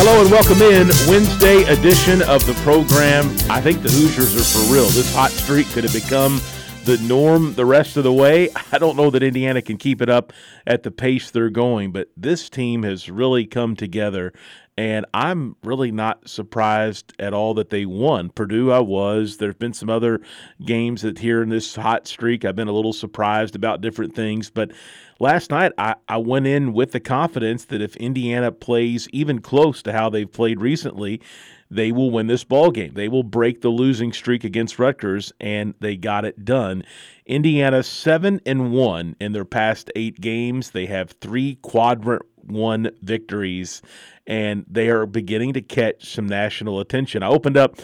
Hello and welcome in Wednesday edition of the program. I think the Hoosiers are for real. This hot streak could have become the norm the rest of the way. I don't know that Indiana can keep it up at the pace they're going, but this team has really come together and I'm really not surprised at all that they won. Purdue, I was. There have been some other games that here in this hot streak, I've been a little surprised about different things. But last night, I, I went in with the confidence that if Indiana plays even close to how they've played recently, they will win this ball game. They will break the losing streak against Rutgers, and they got it done. Indiana seven and one in their past eight games. They have three quadrant one victories, and they are beginning to catch some national attention. I opened up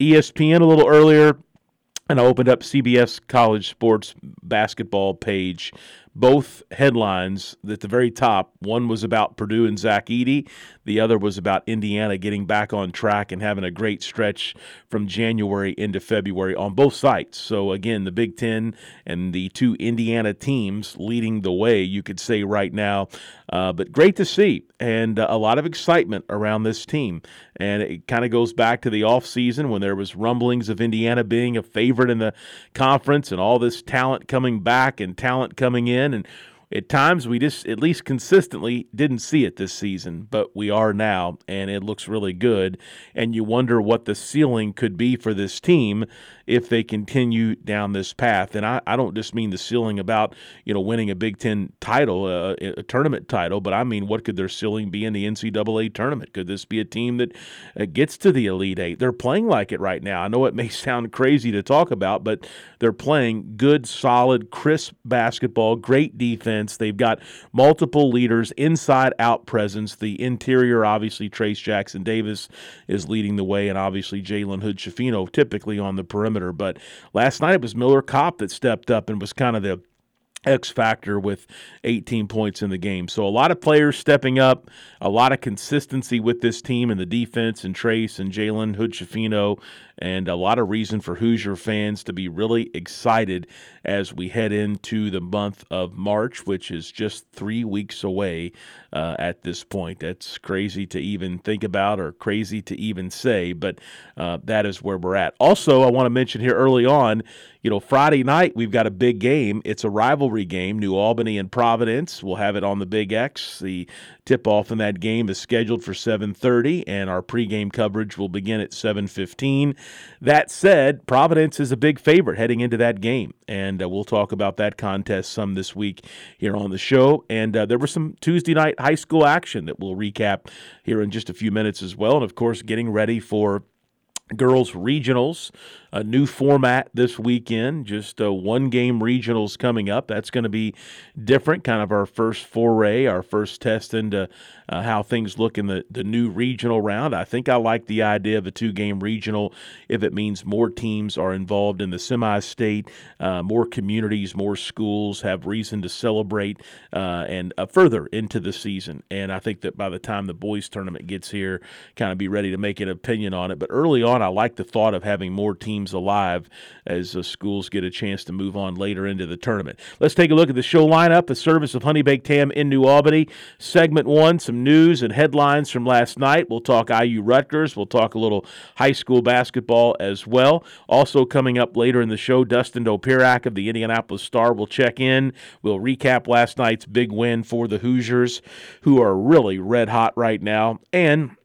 ESPN a little earlier, and I opened up CBS College Sports basketball page both headlines at the very top. One was about Purdue and Zach Edey. The other was about Indiana getting back on track and having a great stretch from January into February on both sites. So, again, the Big Ten and the two Indiana teams leading the way, you could say right now. Uh, but great to see, and uh, a lot of excitement around this team. And it kind of goes back to the offseason when there was rumblings of Indiana being a favorite in the conference and all this talent coming back and talent coming in. And at times we just at least consistently didn't see it this season, but we are now, and it looks really good. And you wonder what the ceiling could be for this team if they continue down this path. And I, I don't just mean the ceiling about you know winning a Big Ten title, uh, a tournament title, but I mean what could their ceiling be in the NCAA tournament? Could this be a team that uh, gets to the Elite Eight? They're playing like it right now. I know it may sound crazy to talk about, but they're playing good, solid, crisp basketball, great defense. They've got multiple leaders, inside out presence. The interior, obviously, Trayce Jackson Davis is leading the way, and obviously Jalen Hood Schifino typically on the perimeter. But last night it was Miller Kopp that stepped up and was kind of the X factor with 18 points in the game. So a lot of players stepping up, a lot of consistency with this team and the defense and Trayce and Jalen Hood Schifino and a lot of reason for Hoosier fans to be really excited as we head into the month of March, which is just three weeks away uh, at this point. That's crazy to even think about or crazy to even say, but uh, that is where we're at. Also, I want to mention here early on, you know, Friday night we've got a big game. It's a rivalry game, New Albany and Providence. We'll have it on the Big X. The Tip-off in that game is scheduled for 7:30 and our pregame coverage will begin at 7:15. That said, Providence is a big favorite heading into that game and uh, we'll talk about that contest some this week here on the show. And uh, there was some Tuesday night high school action that we'll recap here in just a few minutes as well. And of course getting ready for girls regionals a new format this weekend, just uh, one game regionals coming up. That's going to be different, kind of our first foray, our first test into uh, how things look in the, the new regional round. I think I like the idea of a two game regional if it means more teams are involved in the semi state, uh, more communities, more schools have reason to celebrate uh, and uh, further into the season. And I think that by the time the boys tournament gets here, kind of be ready to make an opinion on it. But early on. I like the thought of having more teams alive as uh, schools get a chance to move on later into the tournament. Let's take a look at the show lineup. The service of Honey Baked Ham in New Albany. Segment one, some news and headlines from last night. We'll talk IU Rutgers. We'll talk a little high school basketball as well. Also coming up later in the show, Dustin Dopirak of the Indianapolis Star will check in. We'll recap last night's big win for the Hoosiers, who are really red hot right now. And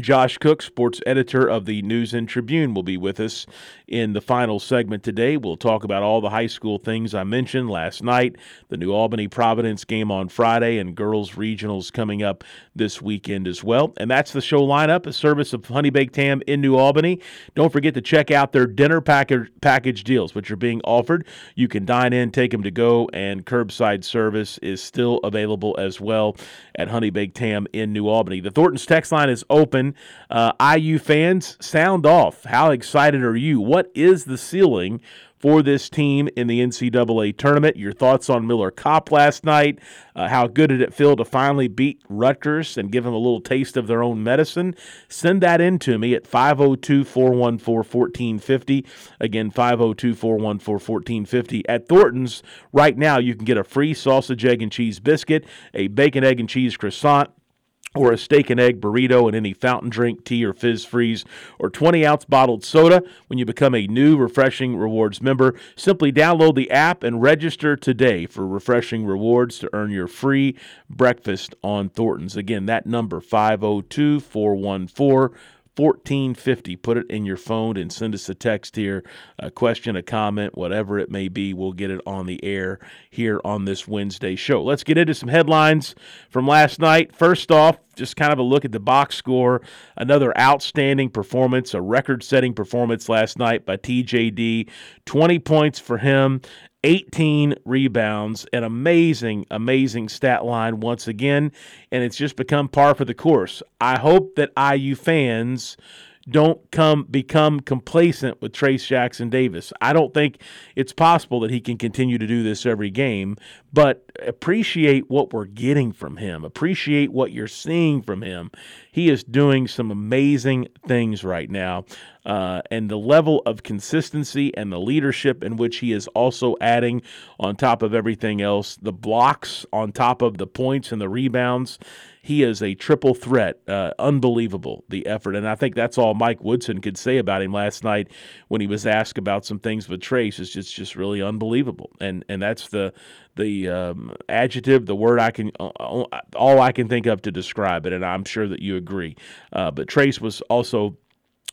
Josh Cook, sports editor of the News and Tribune, will be with us in the final segment today. We'll talk about all the high school things I mentioned last night, the New Albany Providence game on Friday, and girls regionals coming up this weekend as well. And that's the show lineup, a service of Honey Baked Ham in New Albany. Don't forget to check out their dinner package, package deals, which are being offered. You can dine in, take them to go, and curbside service is still available as well at Honey Baked Ham in New Albany. The Thornton's text line is open. Uh, IU fans, sound off. How excited are you? What is the ceiling for this team in the NCAA tournament? Your thoughts on Miller Kopp last night? Uh, how good did it feel to finally beat Rutgers and give them a little taste of their own medicine? Send that in to me at 502 414 1450. Again, 502 414 1450. At Thornton's, right now, you can get a free sausage, egg, and cheese biscuit, a bacon, egg, and cheese croissant or a steak and egg burrito and any fountain drink, tea, or fizz freeze, or 20 ounce bottled soda when you become a new Refreshing Rewards member. Simply download the app and register today for Refreshing Rewards to earn your free breakfast on Thornton's. Again, that number 502 414 1450. Put it in your phone and send us a text here, a question, a comment, whatever it may be. We'll get it on the air here on this Wednesday show. Let's get into some headlines from last night. First off, just kind of a look at the box score. Another outstanding performance, a record setting performance last night by TJD. 20 points for him 18 rebounds, an amazing, amazing stat line once again, and it's just become par for the course. I hope that IU fans don't come become complacent with Trayce Jackson Davis. I don't think it's possible that he can continue to do this every game, but appreciate what we're getting from him. Appreciate what you're seeing from him. He is doing some amazing things right now. Uh, and the level of consistency and the leadership in which he is also adding on top of everything else, the blocks on top of the points and the rebounds he is a triple threat. Uh, unbelievable, the effort. And I think that's all Mike Woodson could say about him last night when he was asked about some things with Trayce. It's just, just really unbelievable. And, and that's the, the um, adjective, the word I can, uh, uh, all I can think of to describe it. And I'm sure that you agree. Uh, but Trayce was also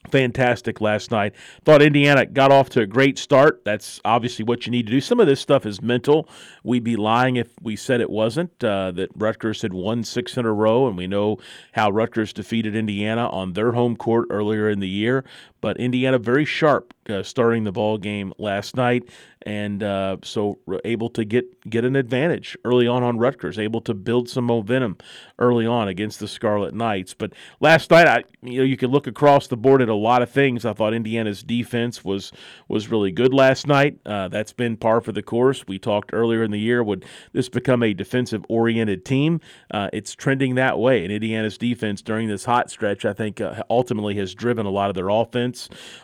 fantastic last night. Thought Indiana got off to a great start. That's obviously what you need to do. Some of this stuff is mental. We'd be lying if we said it wasn't. Uh, that Rutgers had won six in a row, and we know how Rutgers defeated Indiana on their home court earlier in the year. But Indiana very sharp uh, starting the ball game last night, and uh, so able to get get an advantage early on on Rutgers, able to build some momentum early on against the Scarlet Knights. But last night, I you know you could look across the board at a lot of things. I thought Indiana's defense was was really good last night. Uh, that's been par for the course. We talked earlier in the year would this become a defensive oriented team? Uh, it's trending that way, and Indiana's defense during this hot stretch, I think, uh, ultimately has driven a lot of their offense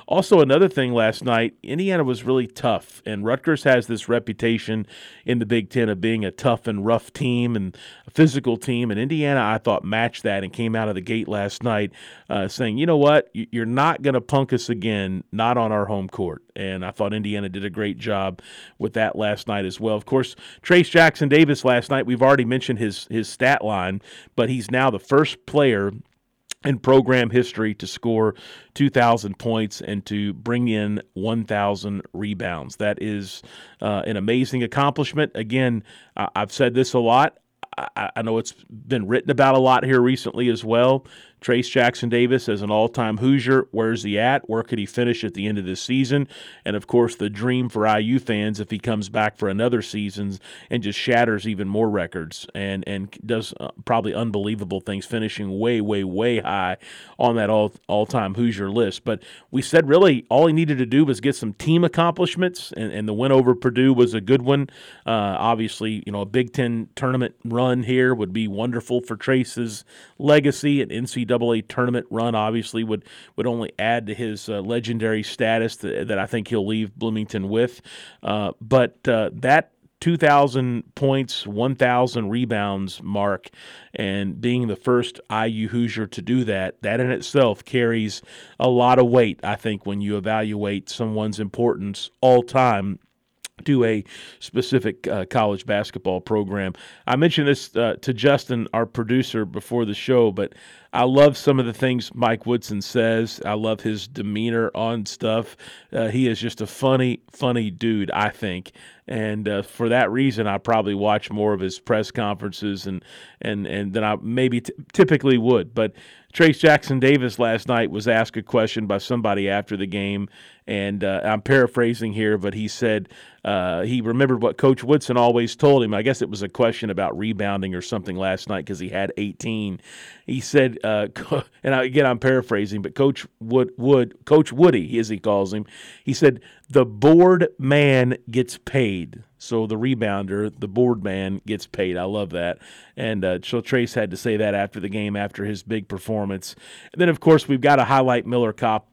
Also, another thing last night, Indiana was really tough, and Rutgers has this reputation in the Big Ten of being a tough and rough team and a physical team. And Indiana, I thought, matched that and came out of the gate last night uh, saying, you know what, you're not going to punk us again, not on our home court. And I thought Indiana did a great job with that last night as well. Of course, Trayce Jackson Davis last night, we've already mentioned his, his stat line, but he's now the first player in program history to score 2,000 points and to bring in 1,000 rebounds. That is uh, an amazing accomplishment. Again, I've said this a lot. I know it's been written about a lot here recently as well. Trayce Jackson Davis as an all time Hoosier. Where's he at? Where could he finish at the end of this season? And of course, the dream for IU fans if he comes back for another season and just shatters even more records and, and does uh, probably unbelievable things, finishing way, way, way high on that all all time Hoosier list. But we said really all he needed to do was get some team accomplishments, and, and the win over Purdue was a good one. Uh, obviously, you know, a Big Ten tournament run here would be wonderful for Trayce's legacy and NCAA NCAA tournament run obviously would would only add to his uh, legendary status that, that, I think he'll leave Bloomington with. Uh, but uh, that 2,000 points, 1,000 rebounds mark, and being the first IU Hoosier to do that, that in itself carries a lot of weight, I think, when you evaluate someone's importance all time to a specific uh, college basketball program. I mentioned this uh, to Justin, our producer, before the show, but I love some of the things Mike Woodson says. I love his demeanor on stuff. Uh, he is just a funny, funny dude, I think. And uh, for that reason, I probably watch more of his press conferences and and and than I maybe t- typically would. But Trayce Jackson Davis last night was asked a question by somebody after the game, and uh, I'm paraphrasing here, but he said uh, he remembered what Coach Woodson always told him. I guess it was a question about rebounding or something last night because he had 18. He said, uh, and again I'm paraphrasing, but Coach Wood, Wood, Coach Woody, as he calls him, he said the board man gets paid. So the rebounder, the board man, gets paid. I love that. And uh, so Trayce had to say that after the game, after his big performance. And then, of course, we've got to highlight Miller Kopp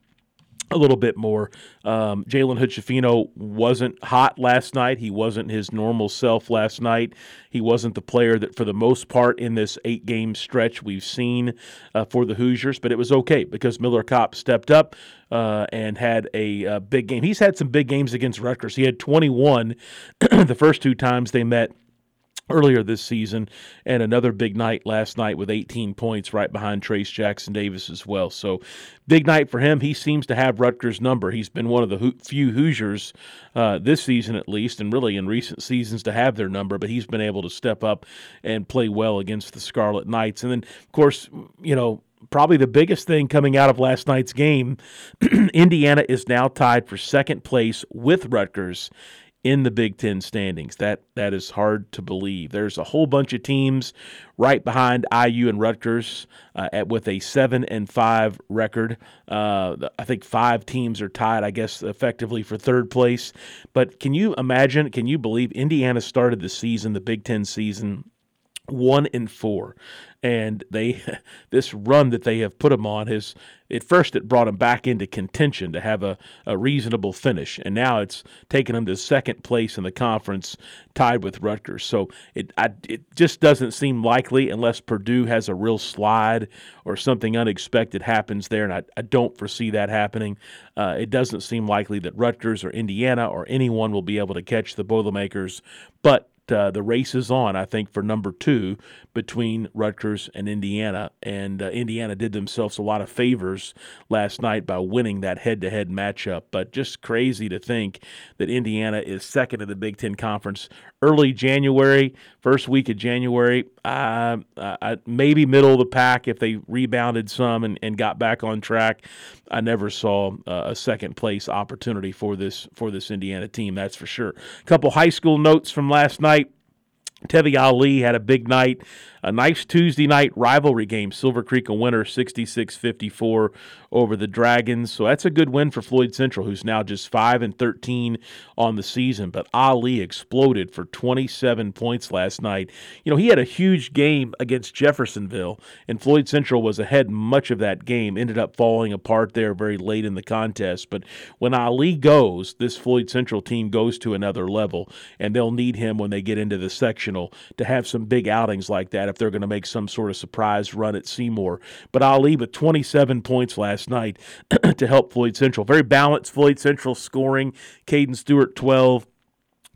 a little bit more. Um, Jalen Hood wasn't hot last night. He wasn't his normal self last night. He wasn't the player that, for the most part, in this eight game stretch we've seen uh, for the Hoosiers, but it was okay because Miller Kopp stepped up uh, and had a, a, big game. He's had some big games against Rutgers. He had 21 the first two times they met earlier this season, and another big night last night with 18 points right behind Trayce Jackson Davis as well. So, big night for him. He seems to have Rutgers' number. He's been one of the few Hoosiers uh, this season, at least, and really in recent seasons to have their number, but he's been able to step up and play well against the Scarlet Knights. And then, of course, you know, probably the biggest thing coming out of last night's game Indiana is now tied for second place with Rutgers in the Big Ten standings. That that is hard to believe. There's a whole bunch of teams right behind IU and Rutgers uh, at, with a seven and five record. Uh, I think five teams are tied, I guess, effectively for third place. But can you imagine? Can you believe Indiana started the season, the Big Ten season? One in four. And they this run that they have put them on has at first it brought them back into contention to have a, a reasonable finish. And now it's taken them to second place in the conference tied with Rutgers. So it I, it just doesn't seem likely unless Purdue has a real slide or something unexpected happens there. And I, I don't foresee that happening. Uh, it doesn't seem likely that Rutgers or Indiana or anyone will be able to catch the Boilermakers. But uh, the race is on, I think, for number two between Rutgers and Indiana. And uh, Indiana did themselves a lot of favors last night by winning that head to head matchup. But just crazy to think that Indiana is second in the Big Ten Conference early January, first week of January, uh, maybe middle of the pack if they rebounded some and, and got back on track. I never saw uh, a second place opportunity for this for this Indiana team. That's for sure. A couple high school notes from last night. Tevi Ali had a big night a nice Tuesday night rivalry game. Silver Creek a winner 66 54 over the Dragons. So that's a good win for Floyd Central, who's now just 5 and 13 on the season. But Ali exploded for 27 points last night. You know, he had a huge game against Jeffersonville, and Floyd Central was ahead much of that game, ended up falling apart there very late in the contest. But when Ali goes, this Floyd Central team goes to another level, and they'll need him when they get into the sectional to have some big outings like that if they're going to make some sort of surprise run at Seymour. But Ali with 27 points last night to help Floyd Central. Very balanced Floyd Central scoring. Caden Stewart 12.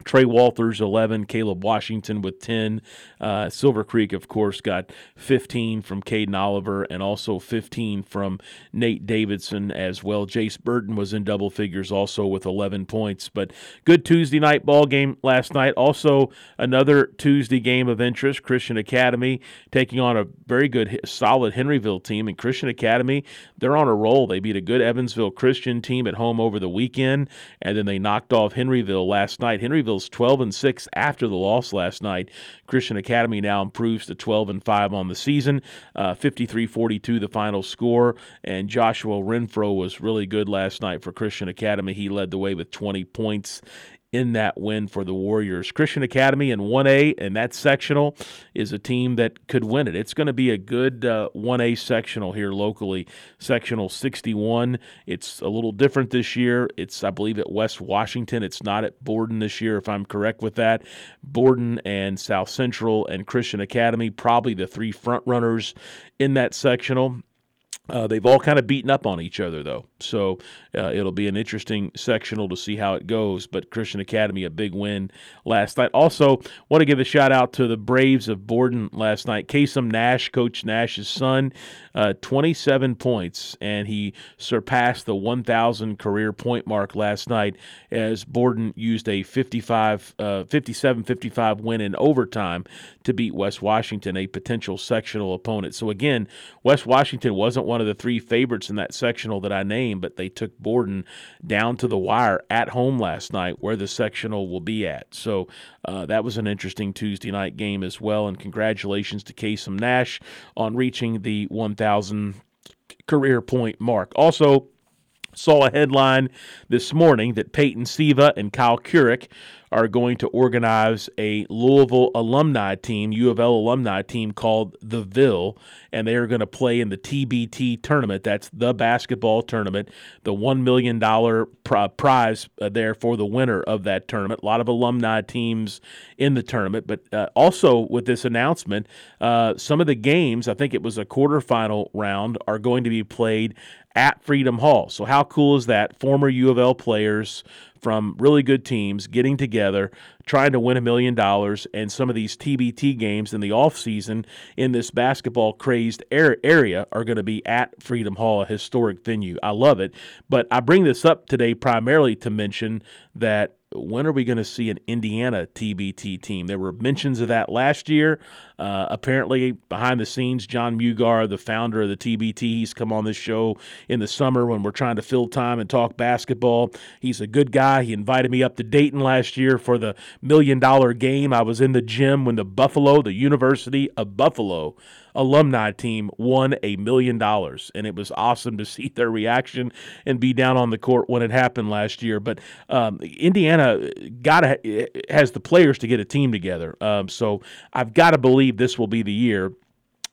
Trey Walters, 11. Caleb Washington with 10. Uh, Silver Creek, of course, got 15 from Caden Oliver and also 15 from Nate Davidson as well. Jace Burton was in double figures also with 11 points. But good Tuesday night ball game last night. Also, another Tuesday game of interest. Christian Academy taking on a very good, solid Henryville team. And Christian Academy, they're on a roll. They beat a good Evansville Christian team at home over the weekend, and then they knocked off Henryville last night. Henryville's 12 and 6 after the loss last night. Christian Academy now improves to 12 and 5 on the season. 53 uh, 42 the final score. And Joshua Renfro was really good last night for Christian Academy. He led the way with 20 points in that win for the Warriors. Christian Academy in 1A and that sectional is a team that could win it. It's going to be a good uh, 1A sectional here locally. Sectional 61. It's a little different this year. It's, I believe, at West Washington. It's not at Borden this year, if I'm correct with that. Borden and South Central and Christian Academy, probably the three front runners in that sectional. Uh, they've all kind of beaten up on each other, though. So uh, it'll be an interesting sectional to see how it goes. But Christian Academy, a big win last night. Also, want to give a shout out to the Braves of Borden last night. Kasem Nash, Coach Nash's son, uh, 27 points, and he surpassed the 1,000 career point mark last night as Borden used a 55, uh, 57 55 win in overtime to beat West Washington, a potential sectional opponent. So, again, West Washington wasn't one of the three favorites in that sectional that I named, but they took Borden down to the wire at home last night where the sectional will be at. So, uh, that was an interesting Tuesday night game as well. And congratulations to Kasem Nash on reaching the 1,000 career point mark. Also, saw a headline this morning that Peyton Siva and Kyle Kuric are going to organize a Louisville alumni team, U of L alumni team called the Ville, and they are going to play in the TBT tournament. That's the basketball tournament, the $1 million prize uh, there for the winner of that tournament. A lot of alumni teams in the tournament, but uh, also with this announcement, uh, some of the games, I think it was a quarterfinal round, are going to be played at Freedom Hall. So, how cool is that? Former U of L players from really good teams getting together, trying to win a million dollars, and some of these TBT games in the offseason in this basketball crazed area are going to be at Freedom Hall, a historic venue. I love it. But I bring this up today primarily to mention that when are we going to see an Indiana TBT team? There were mentions of that last year. Uh, apparently, behind the scenes, Jon Mugar, the founder of the TBT, he's come on this show in the summer when we're trying to fill time and talk basketball. He's a good guy. He invited me up to Dayton last year for the million dollar game. I was in the gym when the Buffalo, the University of Buffalo, alumni team won a million dollars, and it was awesome to see their reaction and be down on the court when it happened last year. But um, Indiana got has the players to get a team together, um, so I've got to believe this will be the year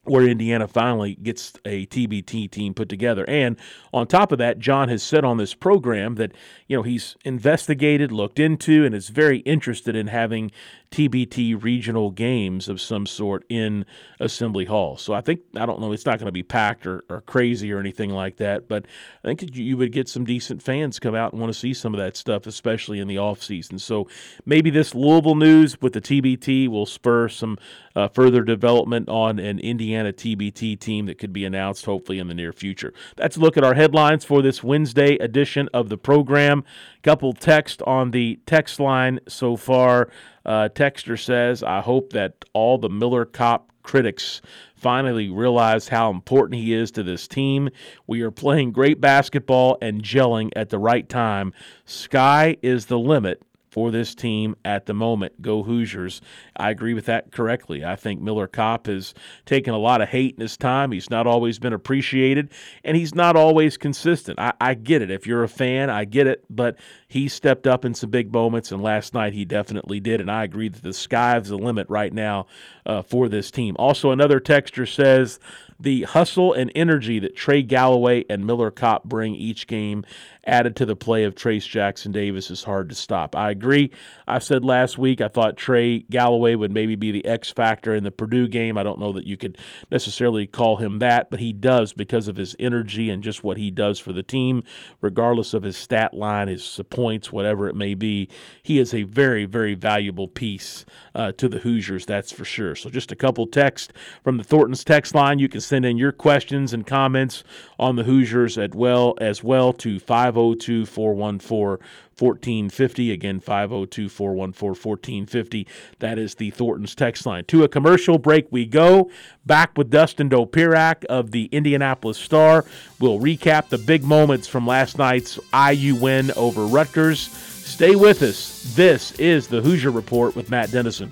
where Indiana finally gets a TBT team put together. And on top of that, Jon has said on this program that, you know, he's investigated, looked into, and is very interested in having TBT regional games of some sort in Assembly Hall. So I think, I don't know, it's not going to be packed or, or crazy or anything like that, but I think you would get some decent fans come out and want to see some of that stuff, especially in the off season. So maybe this Louisville news with the TBT will spur some uh, further development on an Indiana TBT team that could be announced hopefully in the near future. That's a look at our headlines for this Wednesday edition of the program. Couple text on the text line so far. Uh, Texter says, I hope that all the Miller Kopp critics finally realize how important he is to this team. We are playing great basketball and gelling at the right time. Sky is the limit for this team at the moment. Go Hoosiers. I agree with that correctly. I think Miller Kopp has taken a lot of hate in his time. He's not always been appreciated, and he's not always consistent. I, I get it. If you're a fan, I get it. But he stepped up in some big moments, and last night he definitely did. And I agree that the sky's the limit right now uh, for this team. Also, another texture says the hustle and energy that Trey Galloway and Miller Kopp bring each game added to the play of Trayce Jackson Davis is hard to stop. I agree. I said last week I thought Trey Galloway would maybe be the X factor in the Purdue game. I don't know that you could necessarily call him that, but he does because of his energy and just what he does for the team, regardless of his stat line, his points, whatever it may be. He is a very, very valuable piece uh, to the Hoosiers, that's for sure. So just a couple texts from the Thornton's text line. You can send in your questions and comments on the Hoosiers as well as well to 502 414 1450. Again, 502 414 1450. That is the Thornton's text line. To a commercial break we go. Back with Dustin Dopirak of the Indianapolis Star. We'll recap the big moments from last night's IU win over Rutgers. Stay with us. This is the Hoosier Report with Matt Dennison.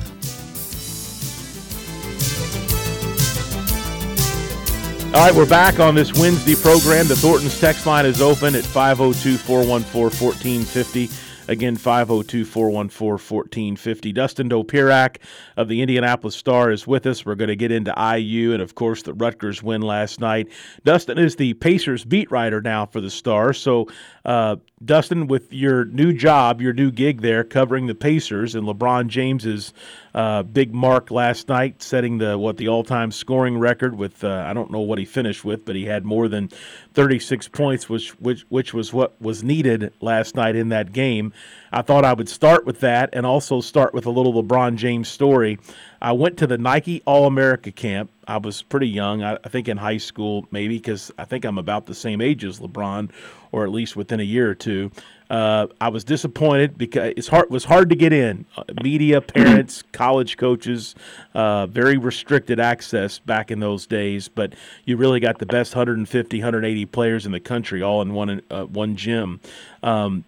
All right, we're back on this Wednesday program. The Thornton's text line is open at 502 414 1450. Again, 502 414 1450. Dustin Dopirak of the Indianapolis Star is with us. We're going to get into IU and, of course, the Rutgers win last night. Dustin is the Pacers beat writer now for the Star. So, uh, Dustin, with your new job, your new gig there covering the Pacers and LeBron James's uh, big mark last night, setting the what the all-time scoring record with uh, I don't know what he finished with, but he had more than 36 points, which which which was what was needed last night in that game. I thought I would start with that and also start with a little LeBron James story. I went to the Nike All America camp. I was pretty young, I, I think in high school, maybe, because I think I'm about the same age as LeBron, or at least within a year or two. Uh, I was disappointed because it's hard was hard to get in. Uh, media, parents, college coaches, uh, very restricted access back in those days. But you really got the best 150, 180 players in the country all in one uh, one gym. Um,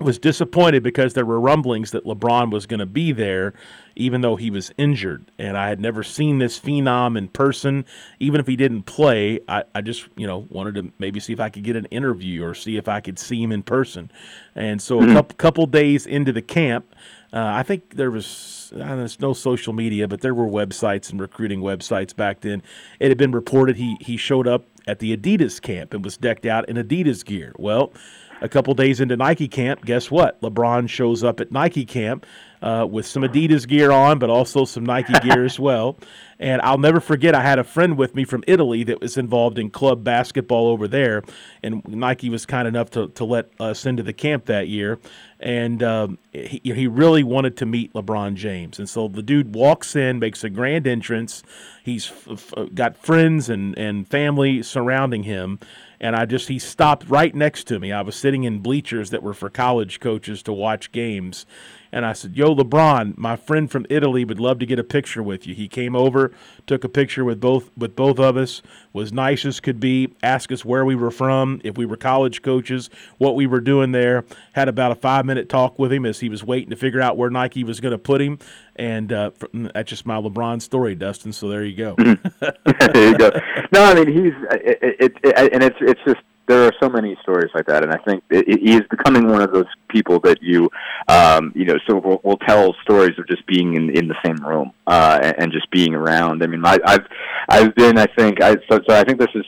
was disappointed because there were rumblings that LeBron was going to be there, even though he was injured. And I had never seen this phenom in person. Even if he didn't play, I, I just, you know, wanted to maybe see if I could get an interview or see if I could see him in person. And so mm-hmm. a couple, couple days into the camp, uh, I think there was there's no social media, but there were websites and recruiting websites back then. It had been reported he he showed up at the Adidas camp and was decked out in Adidas gear. Well, a couple days into Nike camp, guess what? LeBron shows up at Nike camp uh, with some Adidas gear on, but also some Nike gear as well. And I'll never forget, I had a friend with me from Italy that was involved in club basketball over there. And Nike was kind enough to, to let us into the camp that year. And um, he, he really wanted to meet LeBron James. And so the dude walks in, makes a grand entrance. He's f- f- got friends and, and family surrounding him and I just he stopped right next to me. I was sitting in bleachers that were for college coaches to watch games, and I said, "Yo, LeBron, my friend from Italy would love to get a picture with you." He came over, took a picture with both with both of us, was nice as could be, asked us where we were from, if we were college coaches, what we were doing there. Had about a five minute talk with him as he was waiting to figure out where Nike was going to put him, and uh, that's just my LeBron story, Dustin. So there you go. there you go. No, I mean he's it, it, it, and it's it's just there are so many stories like that, and I think it, he is becoming one of those people that you, um, you know, so will, will tell stories of just being in in the same room uh, and, and just being around. I mean, I, I've I've been, I think, I so, so I think this is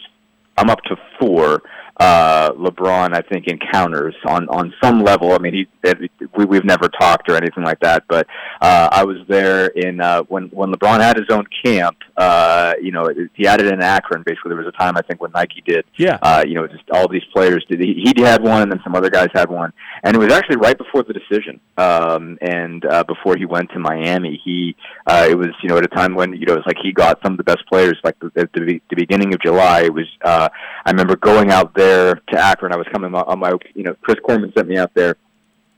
I'm up to four uh, LeBron, I think, encounters on on some level. I mean, he we, we've never talked or anything like that, but uh, I was there in uh, when when LeBron had his own camp. Uh, you know, he had it in Akron. Basically, there was a time I think when Nike did. Yeah. Uh, you know, just all these players did. He, he had one, and then some other guys had one, and it was actually right before the decision. Um, and uh, before he went to Miami, he uh, it was you know at a time when you know it was like he got some of the best players. Like at the, the beginning of July, it was. Uh, I remember going out there there to Akron. I was coming on my, you know, Chris Korman sent me out there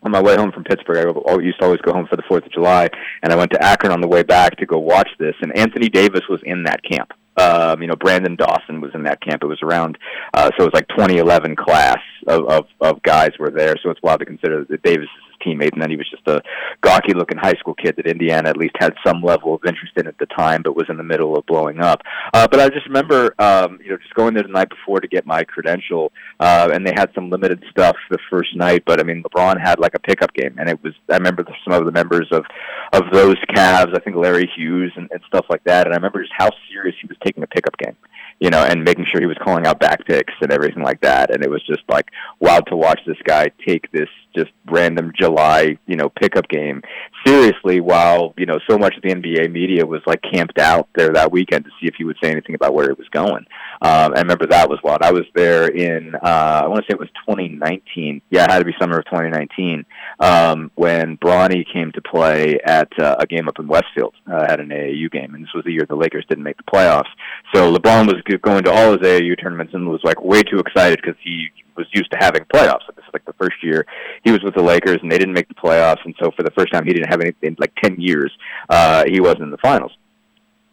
on my way home from Pittsburgh. I used to always go home for the Fourth of July, and I went to Akron on the way back to go watch this. And Anthony Davis was in that camp. Um, you know, Branden Dawson was in that camp. It was around, uh, so it was like 2011 class of, of, of guys were there. So it's wild to consider that Davis is teammate, and then he was just a gawky looking high school kid that Indiana at least had some level of interest in at the time, but was in the middle of blowing up. Uh, but I just remember, um, you know, just going there the night before to get my credential, uh, and they had some limited stuff the first night. But I mean, LeBron had like a pickup game, and it was I remember some of the members of of those Cavs, I think Larry Hughes and, and stuff like that, and I remember just how serious he was taking a pickup game you know, and making sure he was calling out back picks and everything like that. And it was just like wild to watch this guy take this just random July, you know, pickup game seriously while, you know, so much of the NBA media was like camped out there that weekend to see if he would say anything about where it was going. Um, I remember that was wild. I was there in, uh, I want to say it was 2019. Yeah, it had to be summer of 2019 um, when Bronny came to play at uh, a game up in Westfield uh, at an AAU game. And this was the year the Lakers didn't make the playoffs. So LeBron was going to all his AAU tournaments and was like way too excited because he was used to having playoffs. This is like the first year he was with the Lakers, and they didn't make the playoffs, and so for the first time, he didn't have anything in like ten years. Uh, he wasn't in the finals,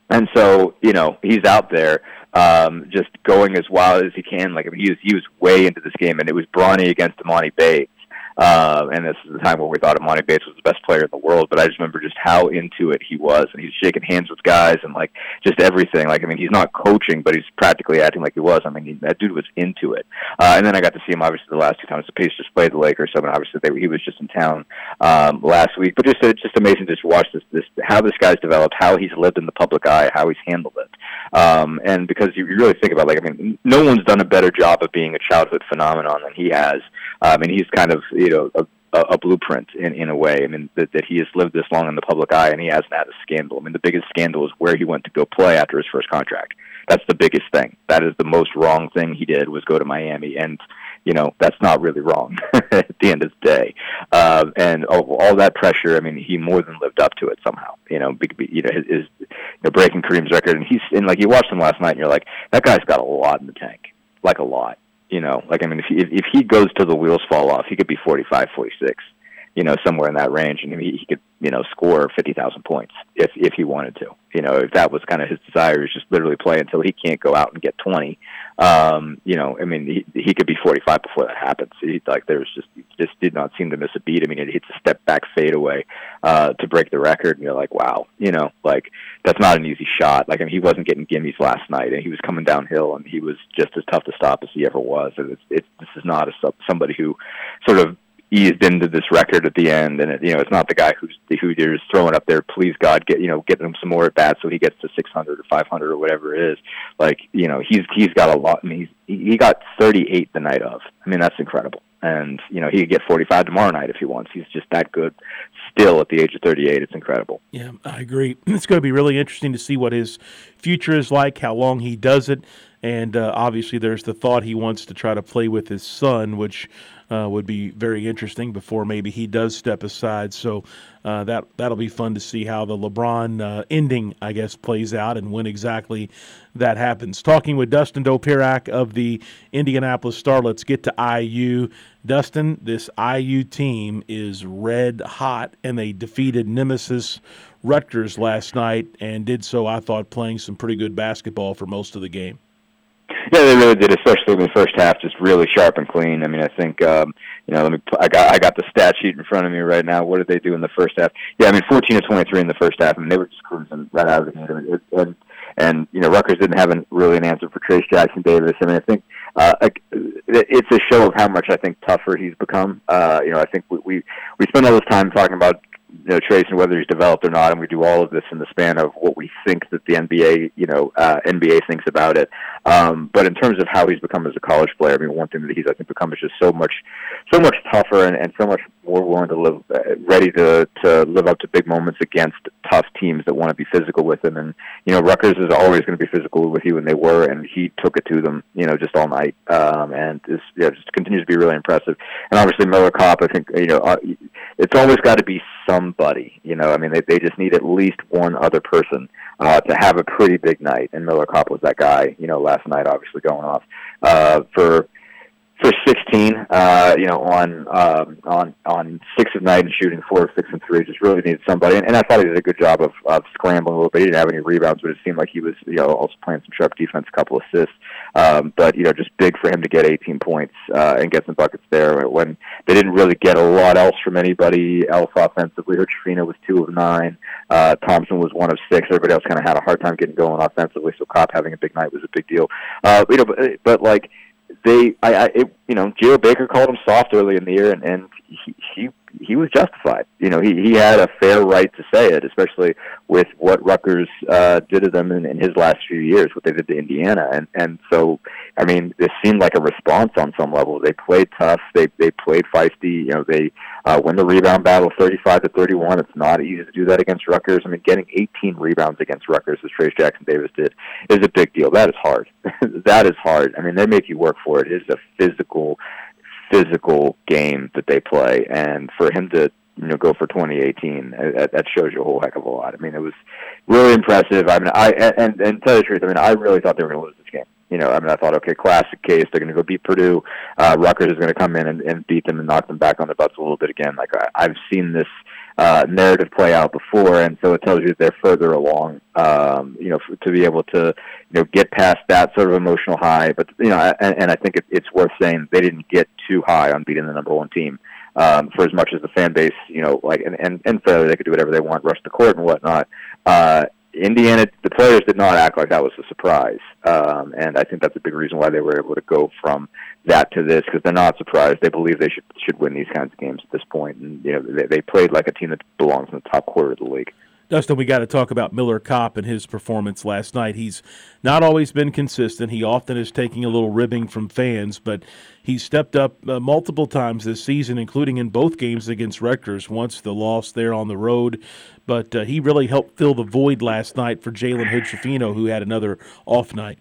and so you know he's out there um, just going as wild as he can. Like I mean, he was he was way into this game, and it was Bronny against Emoni Bates uh, and this is the time where we thought Emoni Bates was the best player in the world. But I just remember just how into it he was, and he's shaking hands with guys and like just everything. Like I mean, he's not coaching, but he's practically acting like he was. I mean, he, that dude was into it. Uh, and then I got to see him obviously the last two times the Pacers played the Lakers. So I mean, obviously they, he was just in town um, last week. But just it's just amazing to just watch this this how this guy's developed, how he's lived in the public eye, how he's handled it. Um, and because you really think about like I mean, no one's done a better job of being a childhood phenomenon than he has. Um, and he's kind of you know a, a blueprint in in a way. I mean that, that he has lived this long in the public eye and he hasn't had a scandal. I mean the biggest scandal is where he went to go play after his first contract. That's the biggest thing. That is the most wrong thing he did was go to Miami and you know that's not really wrong at the end of the day. Uh, and all, all that pressure, I mean, he more than lived up to it somehow. You know, big, you know, his, his you know, breaking Kareem's record, and he's and like you watched him last night, and you're like, that guy's got a lot in the tank, like a lot. You know, like I mean, if he, if he goes to the wheels fall off, he could be 45, 46, you know, somewhere in that range, and he, he could, you know, score 50,000 points if if he wanted to. You know, if that was kind of his desire, is just literally play until he can't go out and get 20. Um, you know, I mean, he he could be 45 before that happens. He, like there's just just did not seem to miss a beat. I mean, it hits a step back fadeaway uh, to break the record, and you're like, wow, you know, like that's not an easy shot. Like I mean, he wasn't getting gimmies last night, and he was coming downhill, and he was just as tough to stop as he ever was. And it's, it's this is not a somebody who sort of eased into this record at the end, and it, you know it's not the guy who's who you're just throwing up there. Please God, get you know get him some more at bats so he gets to 600 or 500 or whatever it is. Like you know he's he's got a lot. I mean he's he got 38 the night of. I mean that's incredible. And you know he could get 45 tomorrow night if he wants. He's just that good still at the age of 38. It's incredible. Yeah, I agree. It's going to be really interesting to see what his future is like, how long he does it. And uh, obviously, there's the thought he wants to try to play with his son, which uh, would be very interesting before maybe he does step aside. So uh, that that'll be fun to see how the LeBron uh, ending, I guess, plays out and when exactly that happens. Talking with Dustin Dopirak of the Indianapolis Star. Let's get to IU. Dustin, this IU team is red hot, and they defeated Nemesis Rutgers last night and did so, I thought, playing some pretty good basketball for most of the game. Yeah, they really did, especially in the first half, just really sharp and clean. I mean, I think um, you know, let me. I got I got the stat sheet in front of me right now. What did they do in the first half? Yeah, I mean, 14 to 23 in the first half. I mean, they were just cruising right out of the game. And, and you know, Rutgers didn't have an, really an answer for Trayce Jackson Davis. I mean, I think uh, it's a show of how much I think tougher he's become. Uh, you know, I think we we, we spend all this time talking about you know, Trayce and whether he's developed or not, and we do all of this in the span of what we think that the NBA, you know, uh, NBA thinks about it. Um, but in terms of how he's become as a college player, I mean, one thing that he's I think become is just so much, so much tougher and, and so much more willing to live, uh, ready to to live up to big moments against tough teams that want to be physical with him. And you know, Rutgers is always going to be physical with you, and they were, and he took it to them, you know, just all night, um, and is, yeah, just continues to be really impressive. And obviously, Miller Kopp, I think, you know, uh, it's always got to be somebody. You know, I mean, they they just need at least one other person uh, to have a pretty big night, and Miller Kopp was that guy. You know, last night, obviously going off uh, for for 16, uh, you know, on um, on on six of nine and shooting four of six and three. Just really needed somebody, and, and I thought he did a good job of, of scrambling a little bit. He didn't have any rebounds, but it seemed like he was, you know, also playing some sharp defense, a couple assists. Um, but you know, just big for him to get 18 points uh, and get some buckets there when they didn't really get a lot else from anybody else offensively. Hood-Schifino was two of nine. Uh, Thompson was one of six. Everybody else kind of had a hard time getting going offensively. So Kopp having a big night was a big deal. Uh, you know, but, but like they, I, I, it, you know, Geo Baker called him soft early in the year, and, and he, he he was justified. You know, he he had a fair right to say it, especially with what Rutgers uh, did to them in, in his last few years, what they did to Indiana, and and so I mean, this seemed like a response on some level. They played tough. They they played feisty. You know, they uh, win the rebound battle, thirty-five to thirty-one. It's not easy to do that against Rutgers. I mean, getting eighteen rebounds against Rutgers, as Trayce Jackson Davis did, is a big deal. That is hard. that is hard. I mean, they make you work for it. It is a physical physical game that they play, and for him to you know go for 2018, uh, that, that shows you a whole heck of a lot. I mean, it was really impressive. I mean, I and and tell you the truth, I mean, I really thought they were going to lose this game. You know, I mean, I thought, okay, classic case, they're going to go beat Purdue. Uh, Rutgers is going to come in and, and beat them and knock them back on their butts a little bit again. Like I, I've seen this uh, narrative play out before, and so it tells you they're further along. Um, you know, to be able to you know get past that sort of emotional high. But you know, and, and I think it, it's worth saying they didn't get too high on beating the number one team. Um, for as much as the fan base, you know, like and and, and fairly, they could do whatever they want, rush the court and whatnot. Uh, Indiana, the players did not act like that was a surprise, um, and I think that's a big reason why they were able to go from that to this because they're not surprised. They believe they should should win these kinds of games at this point, and you know they, they played like a team that belongs in the top quarter of the league. Dustin, we got to talk about Miller Kopp and his performance last night. He's not always been consistent. He often is taking a little ribbing from fans, but he stepped up uh, multiple times this season, including in both games against Rutgers. Once the loss there on the road, but uh, he really helped fill the void last night for Jalen Hood-Schifino, who had another off night.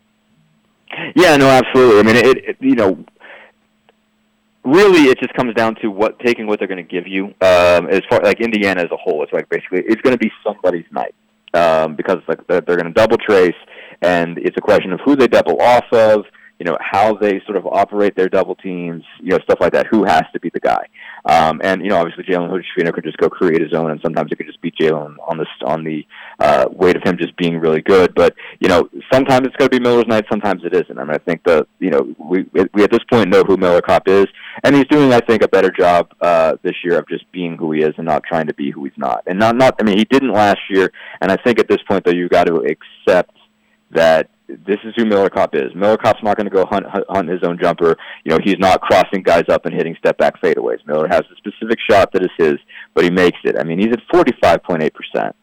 Yeah, no, absolutely. I mean, it, it you know, really it just comes down to what taking what they're going to give you. Um, as far like Indiana as a whole, it's like basically it's going to be somebody's night um, because like they're, they're going to double Trayce, and it's a question of who they double off of. You know how they sort of operate their double teams, you know stuff like that. Who has to be the guy? Um, and you know, obviously Jalen Hood-Schifino could just go create his own, and sometimes it could just beat Jalen on the on the uh, weight of him just being really good. But you know, sometimes it's going to be Miller's night, sometimes it isn't. I mean, I think the you know we we at this point know who Miller Kopp is, and he's doing I think a better job uh, this year of just being who he is and not trying to be who he's not. And not not I mean he didn't last year, and I think at this point though you've got to accept that this is who Miller Kopp is. Miller Kopp's not going to go hunt, hunt his own jumper. You know, he's not crossing guys up and hitting step back fadeaways. Miller has a specific shot that is his, but he makes it. I mean, he's at 45.8 percent.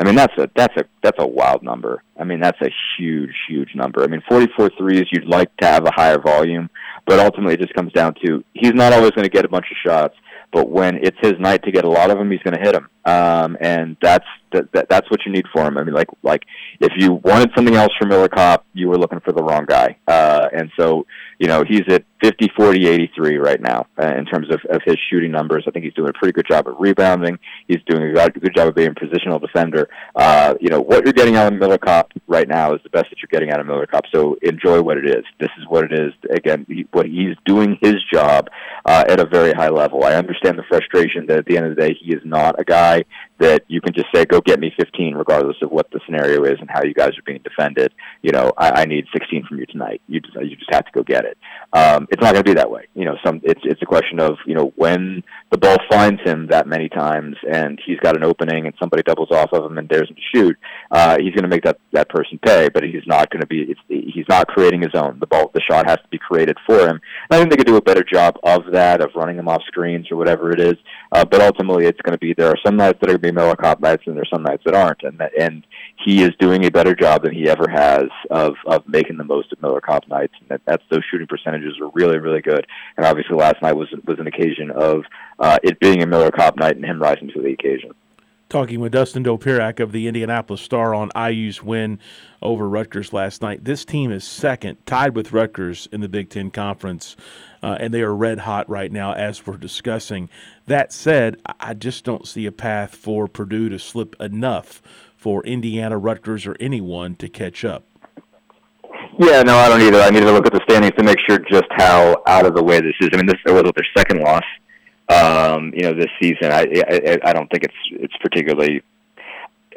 I mean, that's a that's a that's a wild number. I mean, that's a huge huge number. I mean, 44 threes. You'd like to have a higher volume, but ultimately it just comes down to he's not always going to get a bunch of shots. But when it's his night to get a lot of them, he's going to hit them, um, and that's that, that, that's what you need for him. I mean, like like if you wanted something else from Miller Kopp, you were looking for the wrong guy. Uh, and so you know he's at 50, 40, 83 right now uh, in terms of, of his shooting numbers. I think he's doing a pretty good job of rebounding. He's doing a good job of being a positional defender. Uh, you know what you're getting out of Miller Kopp right now is the best that you're getting out of Miller Kopp. So enjoy what it is. This is what it is. Again, he, what he's doing his job uh, at a very high level. I understand the frustration that at the end of the day he is not a guy that you can just say, go get me 15, regardless of what the scenario is and how you guys are being defended. You know, I, I need 16 from you tonight. You just, you just have to go get it. Um, it's not going to be that way. You know, some it's it's a question of you know when the ball finds him that many times and he's got an opening and somebody doubles off of him and dares him to shoot. Uh, he's going to make that that person pay, but he's not going to be. It's, he's not creating his own. The ball, the shot has to be created for him. And I think they could do a better job of that, of running him off screens or whatever it is. Uh, but ultimately, it's going to be there are some nights that are going to be Miller Kopp nights, and there's some nights that aren't. And and he is doing a better job than he ever has of of making the most of Miller Kopp nights. And that, that's those shooting percentages are really really good. And obviously, last night was was an occasion of uh, it being a Miller Kopp night and him rising to the occasion. Talking with Dustin Dopirak of the Indianapolis Star on IU's win over Rutgers last night. This team is second, tied with Rutgers in the Big Ten Conference, uh, and they are red hot right now as we're discussing. That said, I just don't see a path for Purdue to slip enough for Indiana, Rutgers, or anyone to catch up. Yeah, no, I don't either. I need to look at the standings to make sure just how out of the way this is. I mean, this was their second loss um, you know, this season. I, I I don't think it's it's particularly.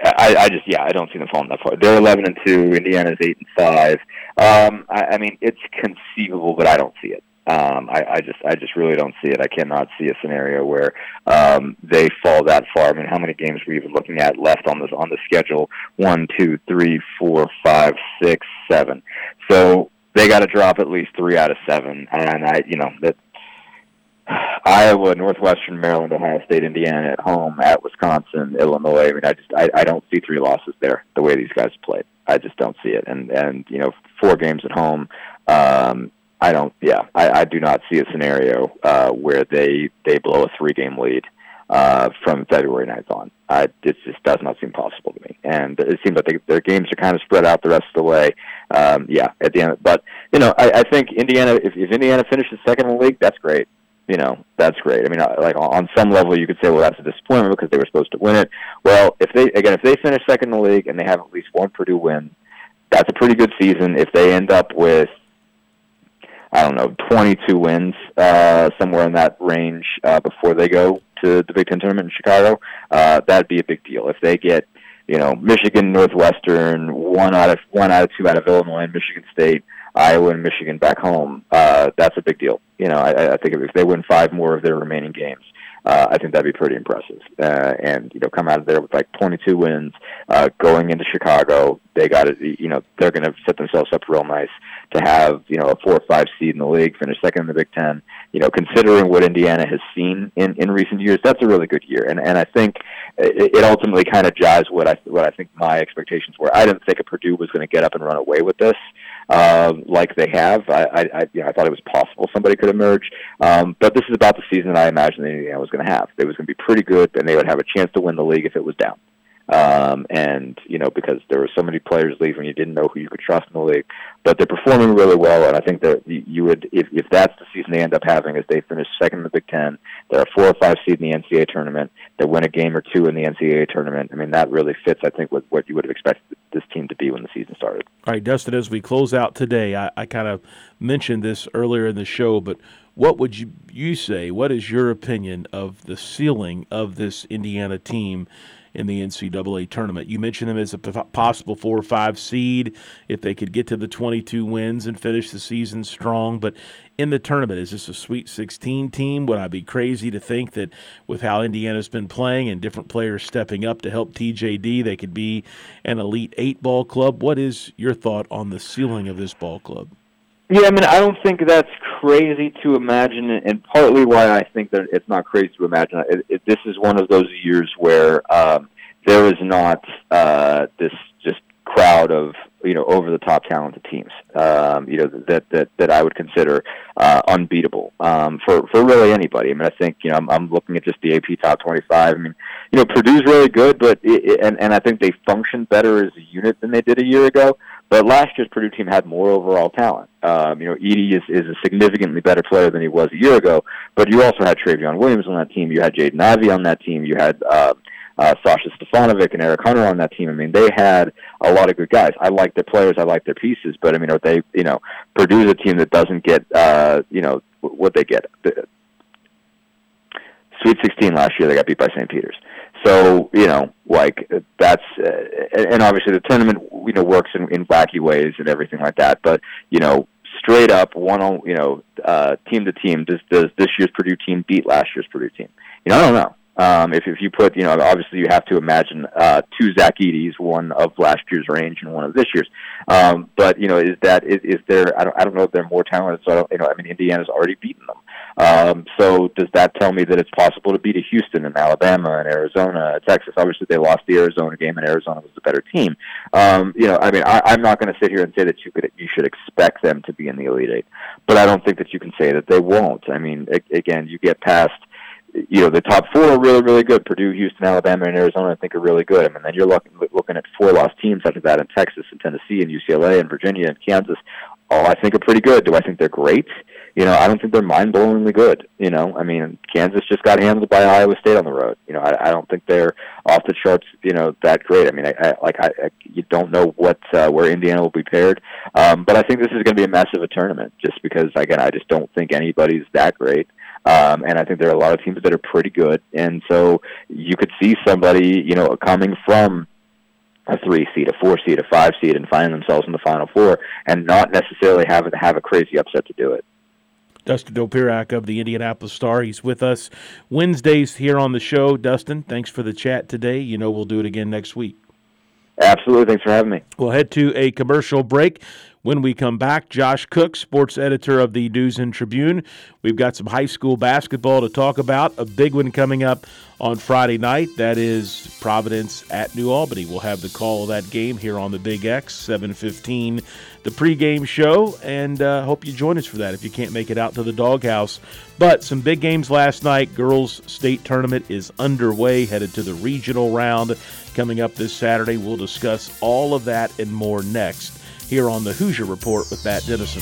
I, I just yeah I don't see them falling that far. They're eleven and two. Indiana's eight and five. Um, I, I mean it's conceivable, but I don't see it. Um, I, I just I just really don't see it. I cannot see a scenario where um, they fall that far. I mean, how many games were you even looking at left on this on the schedule? One, two, three, four, five, six, seven. So they got to drop at least three out of seven, and I you know that Iowa, Northwestern, Maryland, Ohio State, Indiana at home, at Wisconsin, Illinois. I mean, I just I, I don't see three losses there the way these guys played. I just don't see it. And and you know, four games at home. Um, I don't. Yeah, I, I do not see a scenario uh, where they they blow a three game lead uh, from February 9th on. Uh, it just does not seem possible to me. And it seems like they, their games are kind of spread out the rest of the way. Um, yeah, at the end. But you know, I, I think Indiana. If, if Indiana finishes second in the league, that's great you know, that's great. I mean, like on some level, you could say, well, that's a disappointment because they were supposed to win it. Well, if they again, if they finish second in the league and they have at least one Purdue win, that's a pretty good season. If they end up with I don't know, 22 wins, uh, somewhere in that range uh, before they go to the Big Ten tournament in Chicago. Uh, that'd be a big deal. If they get, you know, Michigan, Northwestern, one out of one out of two out of Illinois and Michigan State, Iowa and Michigan back home, uh, that's a big deal. You know, I, I think if they win five more of their remaining games, uh, I think that'd be pretty impressive. Uh, and you know, come out of there with like 22 wins, uh, going into Chicago, they got it. You know, they're going to set themselves up real nice to have you know a four or five seed in the league, finish second in the Big Ten. You know, considering what Indiana has seen in in recent years, that's a really good year. And and I think it, it ultimately kind of jives what I what I think my expectations were. I didn't think a Purdue was going to get up and run away with this um, like they have. I, I, I, you know, I thought it was possible somebody could emerge, um, but this is about the season I imagined Indiana was going to have. It was going to be pretty good, and they would have a chance to win the league if it was down. Um, and you know because there were so many players leaving, you didn't know who you could trust in the league. But they're performing really well, and I think that you would, if if that's the season they end up having, is they finish second in the Big Ten, they're a four or five seed in the NCAA tournament, they win a game or two in the NCAA tournament. I mean that really fits, I think, with what you would have expected this team to be when the season started. All right, Dustin, as we close out today, I, I kind of mentioned this earlier in the show, but what would you you say? What is your opinion of the ceiling of this Indiana team? in the NCAA tournament. You mentioned them as a possible four or five seed if they could get to the 22 wins and finish the season strong. But in the tournament, is this a Sweet 16 team? Would I be crazy to think that with how Indiana's been playing and different players stepping up to help TJD, they could be an Elite Eight ball club? What is your thought on the ceiling of this ball club? Yeah, I mean, I don't think that's crazy to imagine, and partly why I think that it's not crazy to imagine. It, it, this is one of those years where um, there is not uh, this just crowd of you know over the top talented teams. Um, you know that that that I would consider uh, unbeatable um, for for really anybody. I mean, I think you know I'm, I'm looking at just the AP top 25. I mean, you know Purdue's really good, but it, it, and and I think they function better as a unit than they did a year ago. But last year's Purdue team had more overall talent. Um, you know, Edey is, is a significantly better player than he was a year ago. But you also had Trevion Williams on that team. You had Jaden Ivey on that team. You had uh, uh, Sasha Stefanovic and Eric Hunter on that team. I mean, they had a lot of good guys. I like their players. I like their pieces. But I mean, are they? You know, Purdue's a team that doesn't get. Uh, you know, what they get. The, Sweet 16 last year, they got beat by St. Peter's. So you know, like that's uh, and obviously the tournament you know works in, in wacky ways and everything like that. But you know, straight up one on you know uh, team to team, does does this year's Purdue team beat last year's Purdue team? You know, I don't know. Um, if if you put you know obviously you have to imagine uh, two Zach Edeys, one of last year's range and one of this year's. Um, but you know, is that is, is there? I don't I don't know if they're more talented. So I don't you know I mean Indiana's already beaten them. Um, so does that tell me that it's possible to beat a Houston and Alabama and Arizona, Texas? Obviously, they lost the Arizona game, and Arizona was the better team. Um, you know, I mean, I, I'm not going to sit here and say that you could you should expect them to be in the Elite Eight, but I don't think that you can say that they won't. I mean, again, you get past you know the top four are really really good. Purdue, Houston, Alabama, and Arizona I think are really good. I mean, then you're looking looking at four lost teams after that in Texas and Tennessee and UCLA and Virginia and Kansas. All I think are pretty good. Do I think they're great? You know, I don't think they're mind-blowingly good. You know, I mean, Kansas just got handled by Iowa State on the road. You know, I, I don't think they're off the charts. You know, that great. I mean, I, I like I, I you don't know what uh, where Indiana will be paired, um, but I think this is going to be a mess of a tournament. Just because, again, I just don't think anybody's that great. Um, and I think there are a lot of teams that are pretty good, and so you could see somebody, you know, coming from a three seed, a four seed, a five seed, and finding themselves in the final four, and not necessarily having to have a crazy upset to do it. Dustin Dopirak of the Indianapolis Star. He's with us Wednesdays here on the show. Dustin, thanks for the chat today. You know we'll do it again next week. Absolutely. Thanks for having me. We'll head to a commercial break. When we come back, Josh Cook, sports editor of the News and Tribune. We've got some high school basketball to talk about. A big one coming up on Friday night. That is Providence at New Albany. We'll have the call of that game here on the Big X, 715, the pregame show, and uh, hope you join us for that if you can't make it out to the doghouse. But some big games last night. Girls State Tournament is underway, headed to the regional round coming up this Saturday. We'll discuss all of that and more next here on the Hoosier Report with Matt Dennison.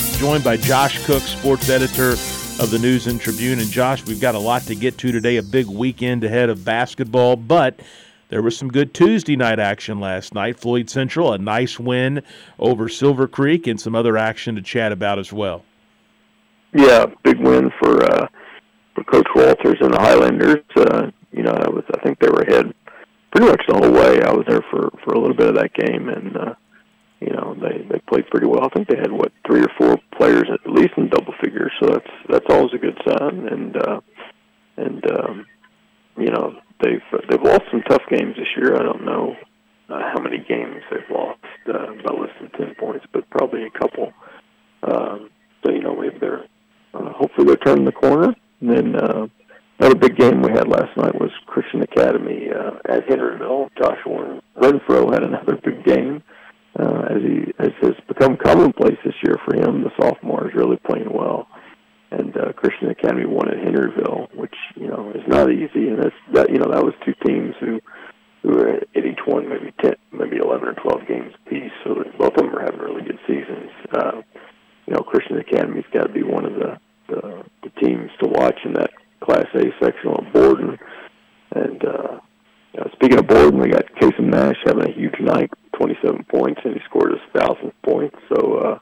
joined by Josh Cook, sports editor of the News and Tribune. And Josh, we've got a lot to get to today, a big weekend ahead of basketball, but there was some good Tuesday night action last night. Floyd Central, a nice win over Silver Creek, and some other action to chat about as well. Yeah, big win for uh, for Coach Walters and the Highlanders. Uh, you know, I was I think they were ahead pretty much the whole way. I was there for for a little bit of that game, and uh, you know they they played pretty well. I think they had what three or four players at least in double figures, so that's that's always a good sign. And uh, and um, you know they've they've lost some tough games this year. I don't know uh, how many games they've lost uh, by less than ten points, but probably a couple. Um, so you know maybe they're uh, hopefully they're turning the corner. And then uh, another big game we had last night was Christian Academy uh, at Henryville. Joshua Renfro had another big game uh, as he as has become commonplace year for him. The sophomore is really playing well, and uh, Christian Academy won at Henryville, which you know is not easy. And that's that you know that was two teams who who were at each one maybe ten, maybe eleven or twelve games apiece. So that both of them are having really good seasons. Uh, you know, Christian Academy's got to be one of the, the the teams to watch in that Class A section of Borden. And uh, you know, speaking of Borden, we got Kasem Nash having a huge night, 27 points, and he scored his thousandth point. So, uh,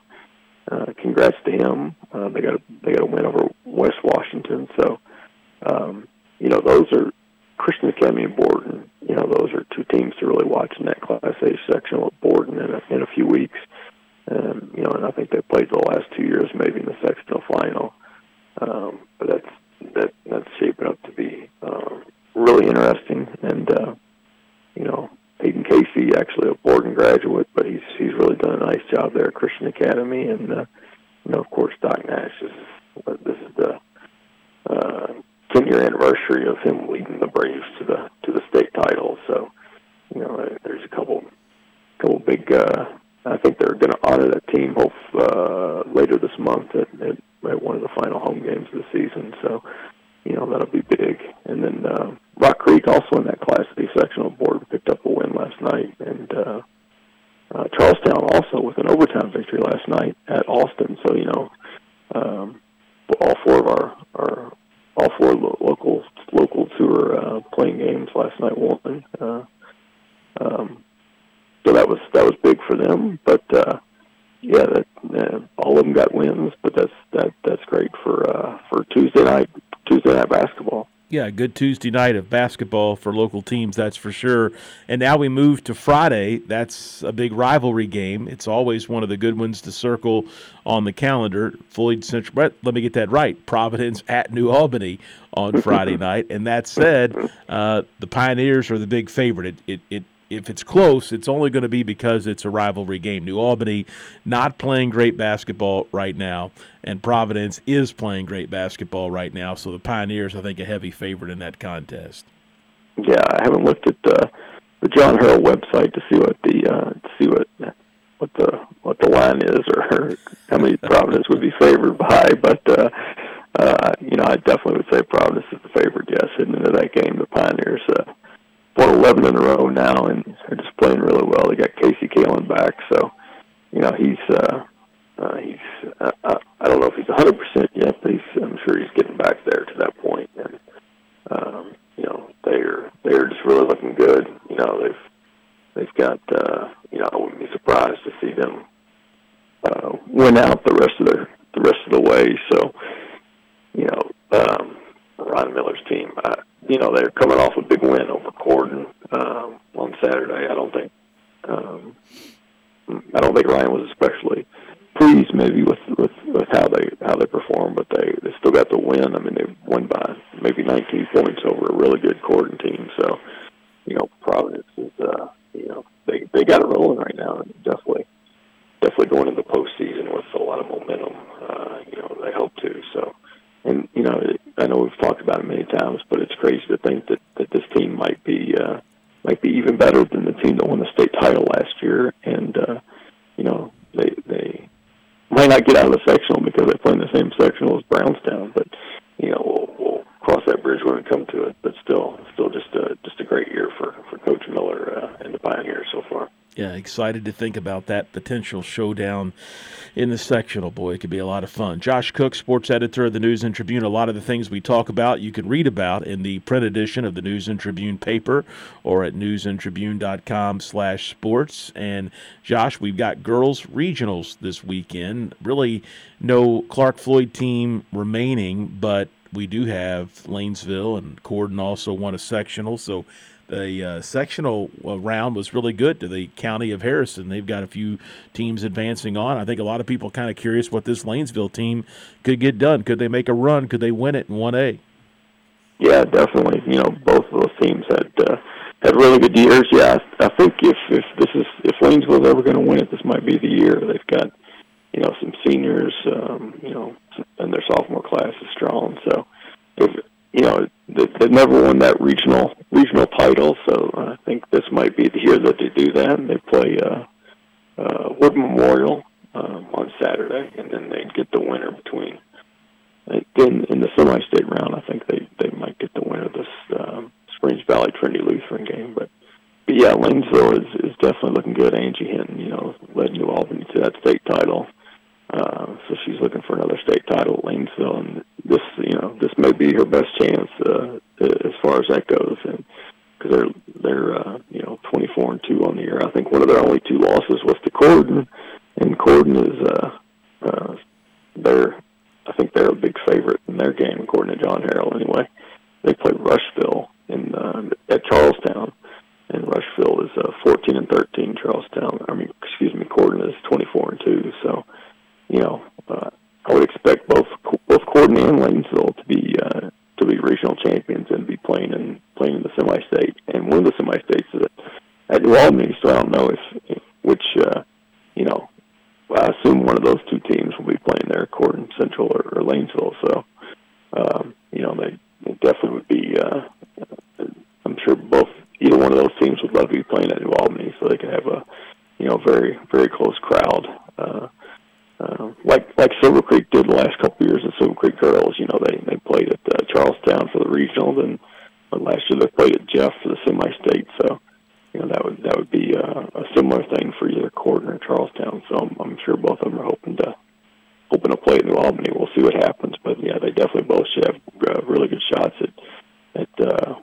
uh, congrats to him. Uh, they got a, they got a win over West Washington. So, um, you know, those are Christian Academy and Borden. You know, those are two teams to really watch in that Class A section of Borden in a, in a few weeks. Um, you know, and I think they played the last two years maybe in the sectional final. Um, but that's that that's shaping up to be um, really interesting. And uh, you know, Hayden Casey, actually a Borden graduate, but he's he's really done a nice job there at Christian Academy. And uh, you know, of course, Doc Nash is this is the uh, 10 year anniversary of him leading the Braves to the to the state title. So you know, there's a couple couple big. Uh, I think they're going to honor that team hope uh, later this month at, one of the final home games of the season. So, you know that'll be big. And then uh, Rock Creek also in that Class A sectional board picked up a win last night, and uh, uh, Charlestown also with an overtime victory last night at Austin. So you know, um, all four of our, our all four lo- local locals who were uh, playing games last night won. Uh, um, so that was that was big for them. But uh, yeah, that, uh, all of them got wins. But that's that that's great for uh, for Tuesday night Tuesday night basketball. Yeah, good Tuesday night of basketball for local teams, that's for sure. And now we move to Friday. That's a big rivalry game. It's always one of the good ones to circle on the calendar. Floyd Central, let me get that right. Providence at New Albany on Friday night. And that said, uh, the Pioneers are the big favorite. It, it, it if it's close, it's only going to be because it's a rivalry game. New Albany not playing great basketball right now, and Providence is playing great basketball right now. So the Pioneers, I think, a heavy favorite in that contest. Yeah, I haven't looked at the the John Harrell website to see what the uh, to see what what the what the line is or how many Providence would be favored by, but. uh uh, you know, I definitely would say Providence is the favorite. Yes, heading into that game, the Pioneers uh, won 11 in a row now, and are just playing really well. They got Casey Kalen back, so you know he's uh, uh, he's uh, uh, I don't know if he's 100 percent yet, but he's I'm sure he's getting back there to that point. And um, you know they're they're just really looking good. You know they've they've got uh, you know I wouldn't be surprised to see them uh, win out the rest of the the rest of the way. So you know um, Ron Miller's team. I, you know they're coming off a big win over Corydon um, on Saturday. I don't think um, I don't think Ryan was especially pleased maybe with, with with how they how they performed, but they they still got the win. I mean they won by maybe 19 points over a really good Corydon team. So you know Providence is uh, you know they they got it rolling right now, and definitely definitely going into the postseason with a lot of momentum. Uh, you know they hope to even better than the team that won the state title last year, and uh, you know they they might not get out of the sectional because they play in the same sectional as Brownstown, but you know we'll, we'll cross that bridge when we come to it. But still, still just a just a great year for for Coach Miller uh, and the Pioneers so far. Yeah, excited to think about that potential showdown in the sectional. Boy, it could be a lot of fun. Josh Cook, sports editor of the News and Tribune. A lot of the things we talk about you can read about in the print edition of the News and Tribune paper or at newsandtribune.com slash sports. And Josh, we've got girls regionals this weekend. Really no Clark Floyd team remaining, but we do have Lanesville and Corydon also won a sectional. So the uh, sectional uh, round was really good to the county of Harrison. They've got a few teams advancing on. I think a lot of people kind of curious what this Lanesville team could get done. Could they make a run? Could they win it in 1A? Yeah, definitely. You know, both of those teams had uh, had really good years. Yeah, I, I think if if this is if Lanesville's ever going to win it, this might be the year. They've got you know some seniors, um, you know, and their sophomore class is strong. So you know they've never won that regional regional title, so I think this might be the year that they do that. And they play uh, uh, Wood Memorial um, on Saturday, and then they get the winner between. Then in the semi-state round, I think they they might get the winner this um, Springs Valley Trinity Lutheran game. But but yeah, Lanesville is is definitely looking good. Angie Hinton, you know, led New Albany to that state title. Uh, so she's looking for another state title at Lanesville, and this, you know, this may be her best chance uh, as far as that goes, and because they're they're uh, you know 24 and two on the year. I think one of their only two losses was to Corydon, and Corydon is uh, uh, they're I think they're a big favorite in their game, according to John Harrell. Anyway, they play Rushville in uh, at Charlestown, and Rushville is uh, 14 and 13. Charlestown, I mean, excuse me, Corydon is 24 and two. So you know, uh, I would expect both both Corydon and Lanesville to be uh, to be regional champions and be playing in playing in the semi-state and one of the semi-states at, Albany. So I don't know if which uh, you know I assume one of those two teams will be playing there, Corydon Central or, or Lanesville. So um, you know they, they definitely would be. Uh, I'm sure both either one of those teams would love to be playing at New Albany, so they can have a you know very very close crowd. Uh, uh, like like Silver Creek did the last couple of years. The Silver Creek girls, you know, they they played at uh, Charlestown for the regional, then but last year they played at Jeff for the semi-state. So, you know, that would that would be uh, a similar thing for either Corydon or Charlestown. So I'm, I'm sure both of them are hoping to hoping to play at New Albany. We'll see what happens, but yeah, they definitely both should have uh, really good shots at at uh,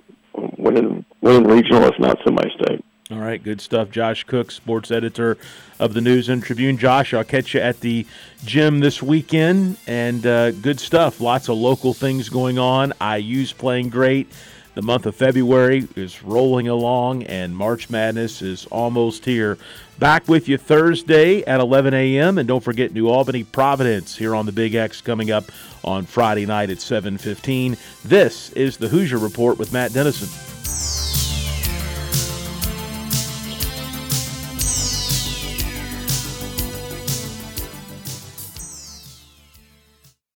winning winning regional, if not semi-state. All right, good stuff. Josh Cook, sports editor of the News and Tribune. Josh, I'll catch you at the gym this weekend, and uh, good stuff. Lots of local things going on. IU's playing great. The month of February is rolling along, and March Madness is almost here. Back with you Thursday at 11 a.m. And don't forget New Albany Providence here on the Big X coming up on Friday night at 7:15. This is the Hoosier Report with Matt Dennison.